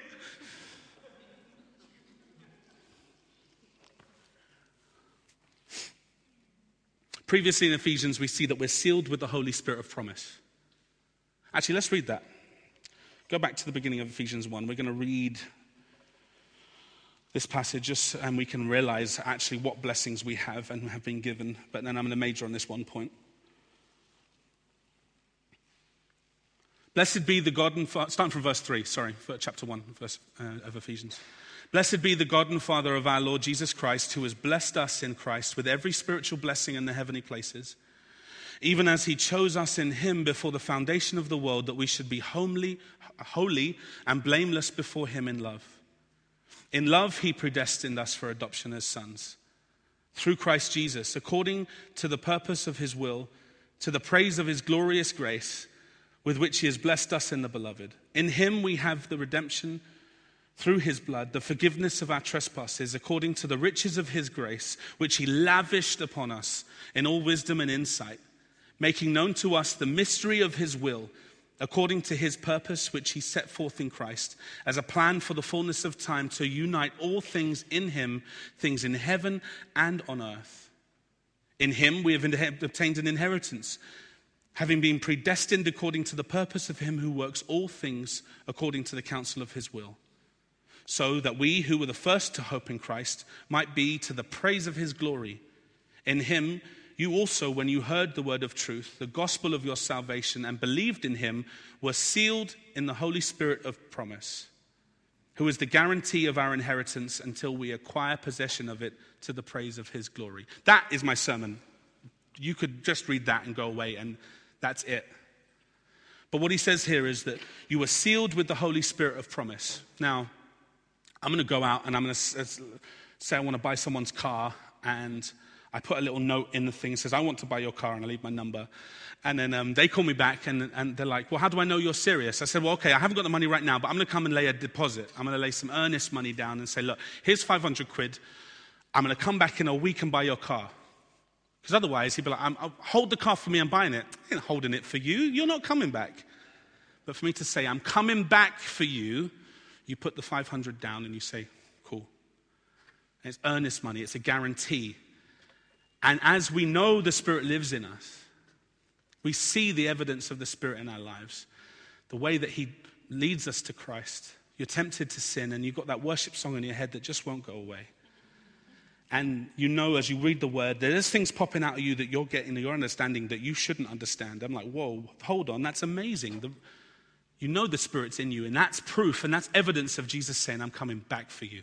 Previously in Ephesians, we see that we're sealed with the Holy Spirit of promise. Actually, let's read that. Go back to the beginning of Ephesians 1. We're going to read this passage just and we can realize actually what blessings we have and have been given. But then I'm going to major on this one point. Blessed be the God and Father, starting from verse 3, sorry, chapter 1 verse, uh, of Ephesians. Blessed be the God and Father of our Lord Jesus Christ, who has blessed us in Christ with every spiritual blessing in the heavenly places, even as he chose us in him before the foundation of the world, that we should be homely, holy and blameless before him in love. In love, he predestined us for adoption as sons. Through Christ Jesus, according to the purpose of his will, to the praise of his glorious grace, with which he has blessed us in the beloved. In him we have the redemption through his blood the forgiveness of our trespasses according to the riches of his grace, which he lavished upon us in all wisdom and insight, making known to us the mystery of his will, according to his purpose, which he set forth in Christ, as a plan for the fullness of time to unite all things in him, things in heaven and on earth. In him we have obtained an inheritance, having been predestined according to the purpose of him who works all things according to the counsel of his will so that we who were the first to hope in Christ might be to the praise of his glory. In him, you also, when you heard the word of truth, the gospel of your salvation, and believed in him, were sealed in the Holy Spirit of promise, who is the guarantee of our inheritance until we acquire possession of it to the praise of his glory. That is my sermon. You could just read that and go away, and that's it. But what he says here is that you were sealed with the Holy Spirit of promise. Now, I'm going to go out and I'm going to say I want to buy someone's car, and I put a little note in the thing that says, I want to buy your car, and I leave my number. And then um, they call me back and, and they're like, Well, how do I know you're serious? I said, Well, okay, I haven't got the money right now, but I'm going to come and lay a deposit. I'm going to lay some earnest money down and say, Look, here's 500 quid. I'm going to come back in a week and buy your car. Because otherwise, he'd be like, Hold the car for me, I'm buying it. I ain't holding it for you. You're not coming back. But for me to say, I'm coming back for you, you put the 500 down and you say, cool. And it's earnest money, it's a guarantee. And as we know the Spirit lives in us, we see the evidence of the Spirit in our lives, the way that He leads us to Christ. You're tempted to sin, and you've got that worship song in your head that just won't go away. And you know, as you read the word, there's things popping out of you that you're getting, you're understanding that you shouldn't understand. I'm like, whoa, hold on, that's amazing. The, You know the Spirit's in you, and that's proof and that's evidence of Jesus saying, I'm coming back for you.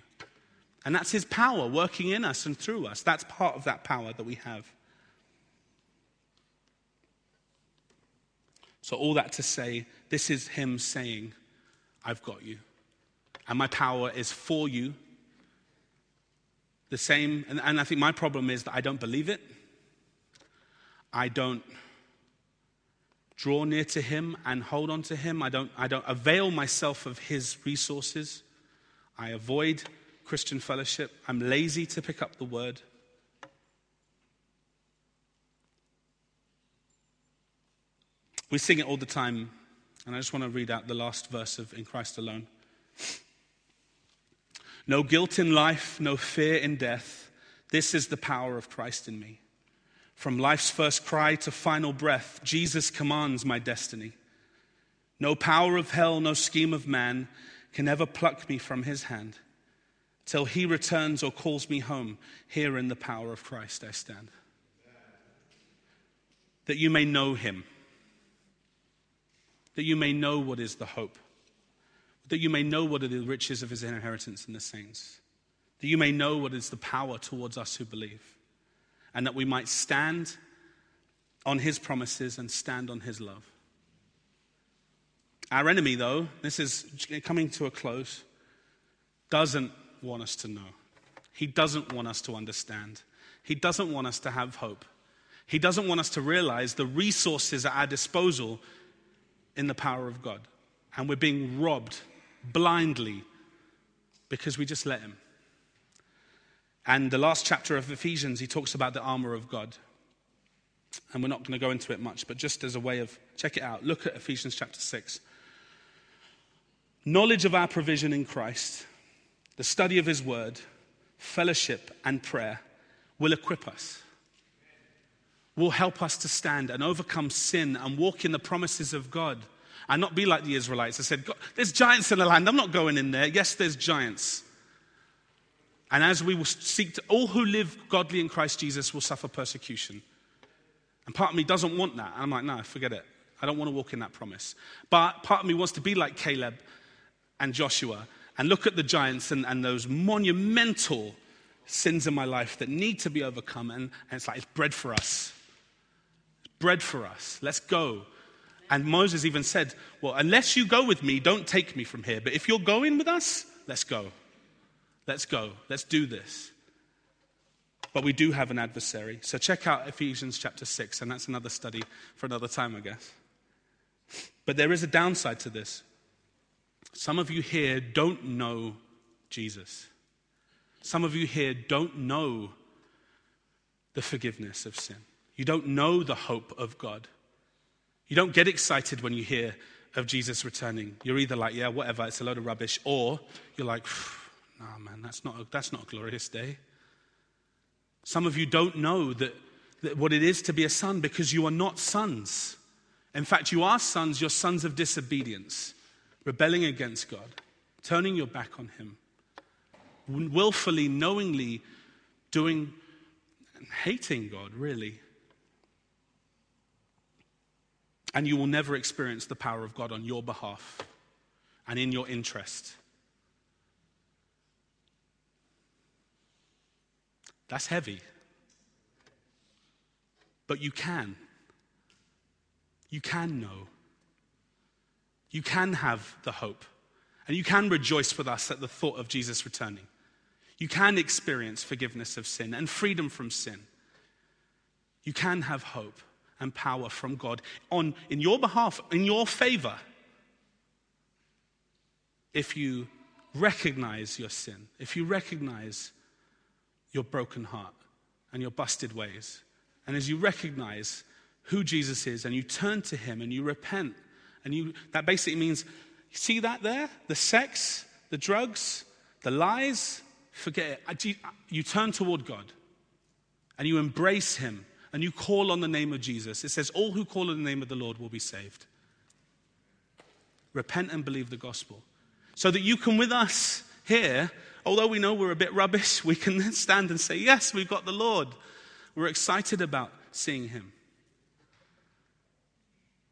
And that's His power working in us and through us. That's part of that power that we have. So, all that to say, this is Him saying, I've got you. And my power is for you. The same, and, and I think my problem is that I don't believe it. I don't draw near to Him and hold on to Him. I don't, I don't avail myself of His resources. I avoid Christian fellowship. I'm lazy to pick up the word. We sing it all the time, and I just want to read out the last verse of In Christ Alone. No guilt in life, no fear in death. This is the power of Christ in me. From life's first cry to final breath, Jesus commands my destiny. No power of hell, no scheme of man can ever pluck me from his hand. Till he returns or calls me home, here in the power of Christ I stand. That you may know him that you may know what is the hope, that you may know what are the riches of his inheritance in the saints, that you may know what is the power towards us who believe, and that we might stand on his promises and stand on his love. Our enemy, though, this is coming to a close, doesn't want us to know. He doesn't want us to understand. He doesn't want us to have hope. He doesn't want us to realize the resources at our disposal in the power of God. And we're being robbed blindly because we just let Him. And the last chapter of Ephesians, he talks about the armor of God. And we're not going to go into it much, but just as a way of check it out, look at Ephesians chapter 6. Knowledge of our provision in Christ, the study of His word, fellowship, and prayer will equip us will help us to stand and overcome sin and walk in the promises of God and not be like the Israelites. I said, There's giants in the land. I'm not going in there. Yes, there's giants. And as we will seek to, all who live godly in Christ Jesus will suffer persecution. And part of me doesn't want that. I'm like, no, forget it. I don't want to walk in that promise. But part of me wants to be like Caleb and Joshua and look at the giants and, and those monumental sins in my life that need to be overcome. And, and it's like, it's bread for us It's bread for us. Let's go. And Moses even said, Well, unless you go with me, don't take me from here. But if you're going with us, let's go. Let's go. Let's do this. But we do have an adversary. So check out Ephesians chapter 6, and that's another study for another time, I guess. But there is a downside to this. Some of you here don't know Jesus. Some of you here don't know the forgiveness of sin. You don't know the hope of God. You don't get excited when you hear of Jesus returning. You're either like, yeah, whatever, it's a load of rubbish, or you're like, nah, man, that's not, a, that's not a glorious day. Some of you don't know that, that what it is to be a son because you are not sons. In fact, you are sons, you're sons of disobedience, rebelling against God, turning your back on Him, willfully, knowingly doing hating God, really. And you will never experience the power of God on your behalf and in your interest. That's heavy. But you can. You can know. You can have the hope. And you can rejoice with us at the thought of Jesus returning. You can experience forgiveness of sin and freedom from sin. You can have hope and power from God on, in your behalf, in your favor, if you recognize your sin, if you recognize your broken heart and your busted ways, and as you recognize who Jesus is and you turn to him and you repent, and you, that basically means, see that there? The sex, the drugs, the lies, forget it. You turn toward God and you embrace him and you call on the name of Jesus, it says, All who call on the name of the Lord will be saved. Repent and believe the gospel. So that you can, with us here, although we know we're a bit rubbish, we can stand and say, Yes, we've got the Lord. We're excited about seeing him.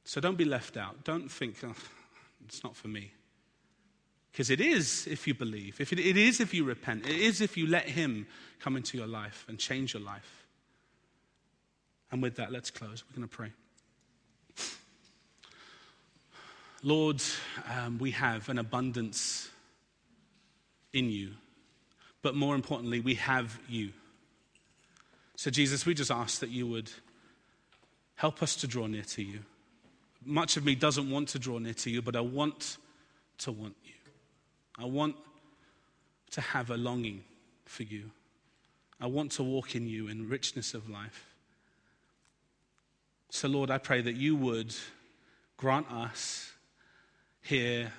So don't be left out. Don't think, oh, It's not for me. Because it is if you believe, if it, it is if you repent, it is if you let Him come into your life and change your life. And with that, let's close. We're going to pray. Lord, um, we have an abundance in you, but more importantly, we have you. So, Jesus, we just ask that you would help us to draw near to you. Much of me doesn't want to draw near to you, but I want to want you. I want to have a longing for you. I want to walk in you in richness of life. So, Lord, I pray that you would grant us here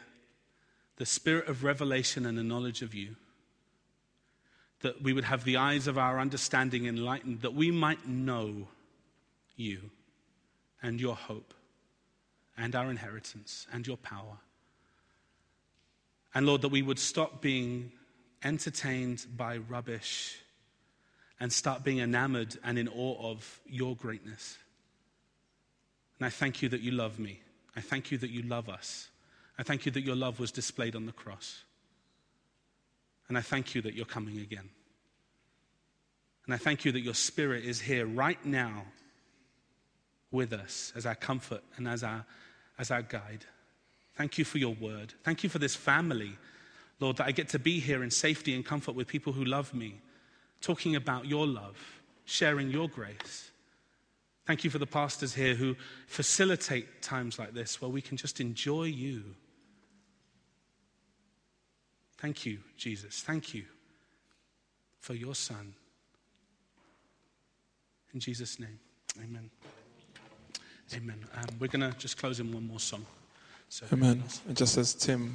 the spirit of revelation and the knowledge of you that we would have the eyes of our understanding enlightened, that we might know you and your hope and our inheritance and your power. And Lord, that we would stop being entertained by rubbish and start being enamored and in awe of your greatness. And I thank you that you love me. I thank you that you love us. I thank you that your love was displayed on the cross. And I thank you that you're coming again. And I thank you that your spirit is here right now with us as our comfort and as our, as our guide. Thank you for your word. Thank you for this family, Lord, that I get to be here in safety and comfort with people who love me, talking about your love, sharing your grace. Thank you for the pastors here who facilitate times like this where we can just enjoy you. Thank you, Jesus. Thank you for your Son. In Jesus' name, amen. Amen. Um, we're going to just close in one more song. So amen. And just as Tim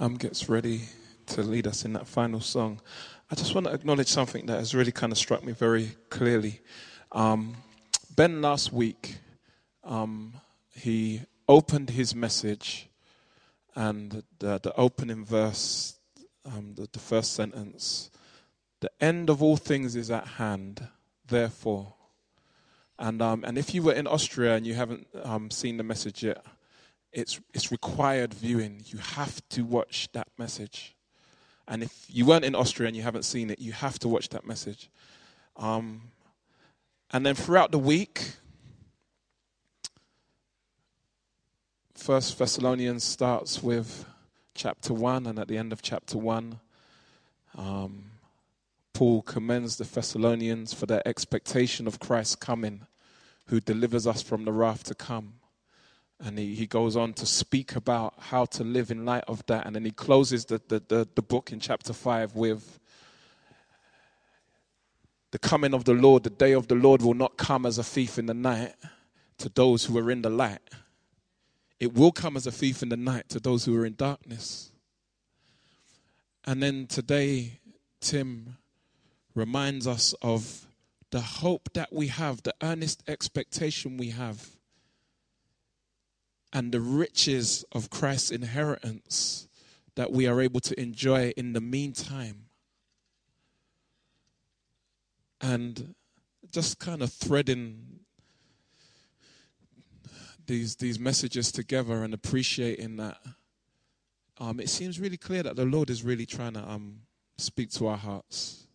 um, gets ready to lead us in that final song, I just want to acknowledge something that has really kind of struck me very clearly. Um, ben last week, um, he opened his message, and the, the opening verse um, the, the first sentence. The end of all things is at hand, therefore. And, um, and if you were in Austria and you haven't um, seen the message yet, it's, it's required viewing. You have to watch that message. And if you weren't in Austria and you haven't seen it, you have to watch that message. Um, and then throughout the week, First Thessalonians starts with chapter 1, and at the end of chapter 1, um, Paul commends the Thessalonians for their expectation of Christ's coming, who delivers us from the wrath to come. And he, he goes on to speak about how to live in light of that. And then he closes the, the, the, the book in chapter 5 with the coming of the Lord, the day of the Lord will not come as a thief in the night to those who are in the light. It will come as a thief in the night to those who are in darkness. And then today, Tim reminds us of the hope that we have, the earnest expectation we have, and the riches of Christ's inheritance that we are able to enjoy in the meantime. And just kind of threading these, these messages together and appreciating that, um, it seems really clear that the Lord is really trying to um, speak to our hearts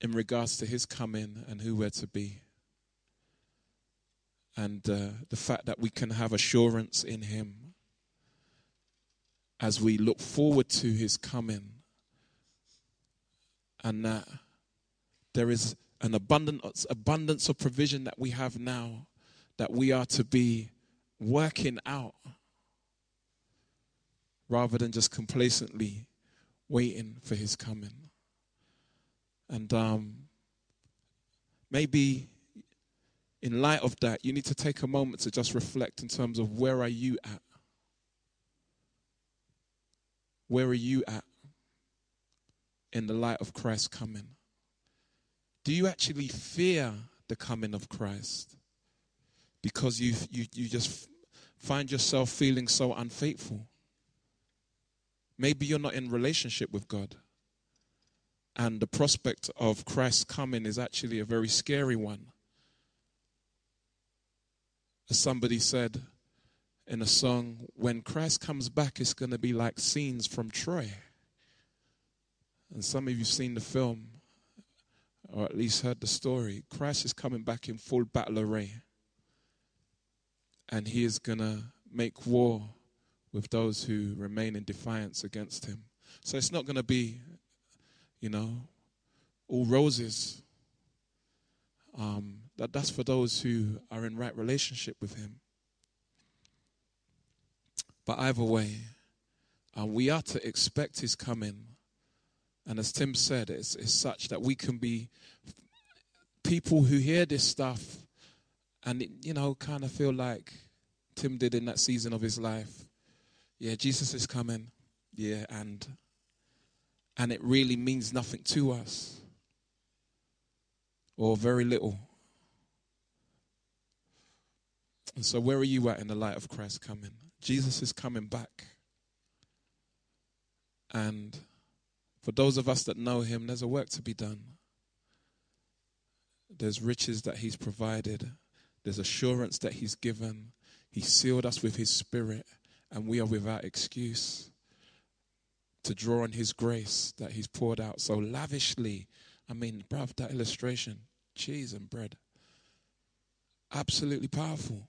in regards to His coming and who we're to be. And uh, the fact that we can have assurance in Him as we look forward to His coming, and that there is an abundance, abundance of provision that we have now that we are to be working out rather than just complacently waiting for his coming. And um, maybe in light of that, you need to take a moment to just reflect in terms of where are you at? Where are you at in the light of Christ coming? Do you actually fear the coming of Christ? because you, you, you just find yourself feeling so unfaithful. Maybe you're not in relationship with God. And the prospect of Christ coming is actually a very scary one. As somebody said, in a song, when Christ comes back, it's going to be like scenes from Troy. And some of you have seen the film, or at least heard the story. Christ is coming back in full battle array. And he is going to make war with those who remain in defiance against him. So it's not going to be, you know, all roses. Um, that, that's for those who are in right relationship with him. But either way, uh, we are to expect his coming. And as Tim said, it's, it's such that we can be people who hear this stuff and, you know, kind of feel like Tim did in that season of his life. Yeah, Jesus is coming. Yeah, and and it really means nothing to us or very little. And so, where are you at in the light of Christ coming? Jesus is coming back. And for those of us that know him, there's a work to be done. There's riches that he's provided, there's assurance that he's given. He sealed us with his spirit, and we are without excuse to draw on his grace that he's poured out so lavishly. I mean, bruv, that illustration cheese and bread. Absolutely powerful.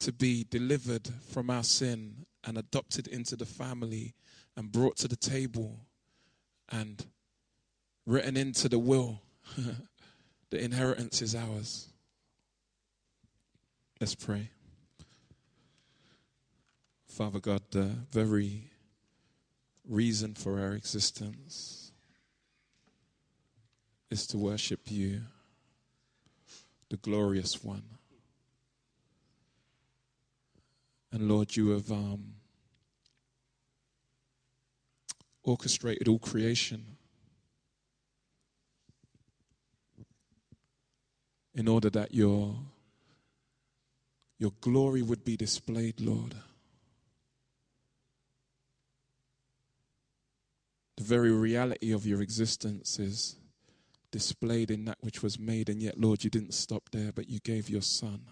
To be delivered from our sin and adopted into the family and brought to the table and written into the will. *laughs* the inheritance is ours. Let's pray. Father God, the very reason for our existence is to worship you, the glorious one. And Lord, you have um, orchestrated all creation in order that your, your glory would be displayed, Lord. The very reality of your existence is displayed in that which was made, and yet, Lord, you didn't stop there, but you gave your Son.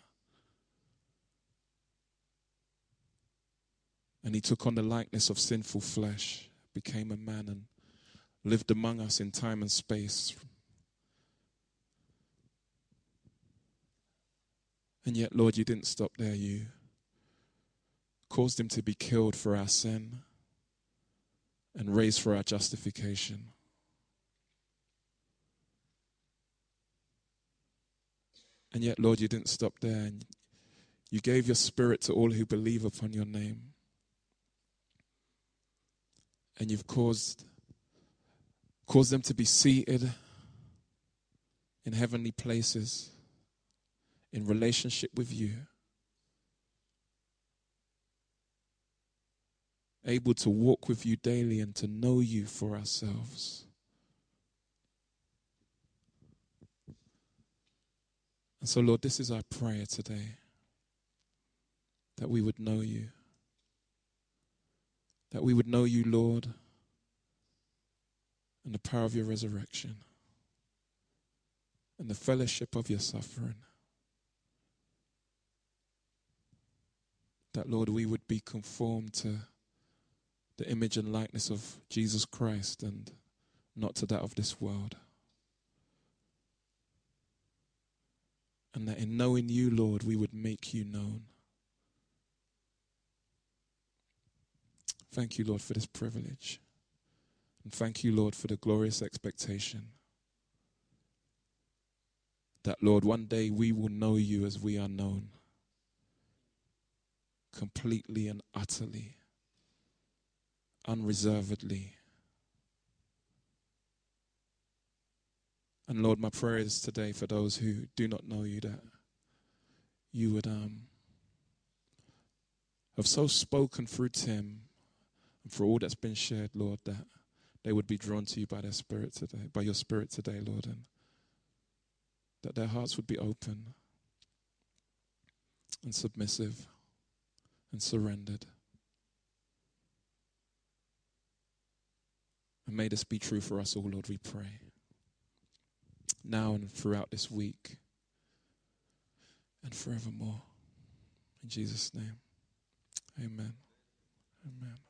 And he took on the likeness of sinful flesh, became a man, and lived among us in time and space. And yet, Lord, you didn't stop there. You caused him to be killed for our sin and raised for our justification. And yet, Lord, you didn't stop there. And you gave your spirit to all who believe upon your name. And you've caused, caused them to be seated in heavenly places in relationship with you. Able to walk with you daily and to know you for ourselves. And so, Lord, this is our prayer today that we would know you. That we would know you, Lord, and the power of your resurrection and the fellowship of your suffering. That, Lord, we would be conformed to the image and likeness of Jesus Christ and not to that of this world. And that in knowing you, Lord, we would make you known. Thank you, Lord, for this privilege. And thank you, Lord, for the glorious expectation that, Lord, one day we will know you as we are known, completely and utterly, unreservedly. And Lord, my prayer is today for those who do not know you that you would um, have so spoken through Tim and for all that's been shared, Lord, that they would be drawn to you by their spirit today, by your spirit today, Lord, and that their hearts would be open and submissive and surrendered. And may this be true for us all, Lord, we pray now and throughout this week. and forevermore. In Jesus' name, amen. Amen.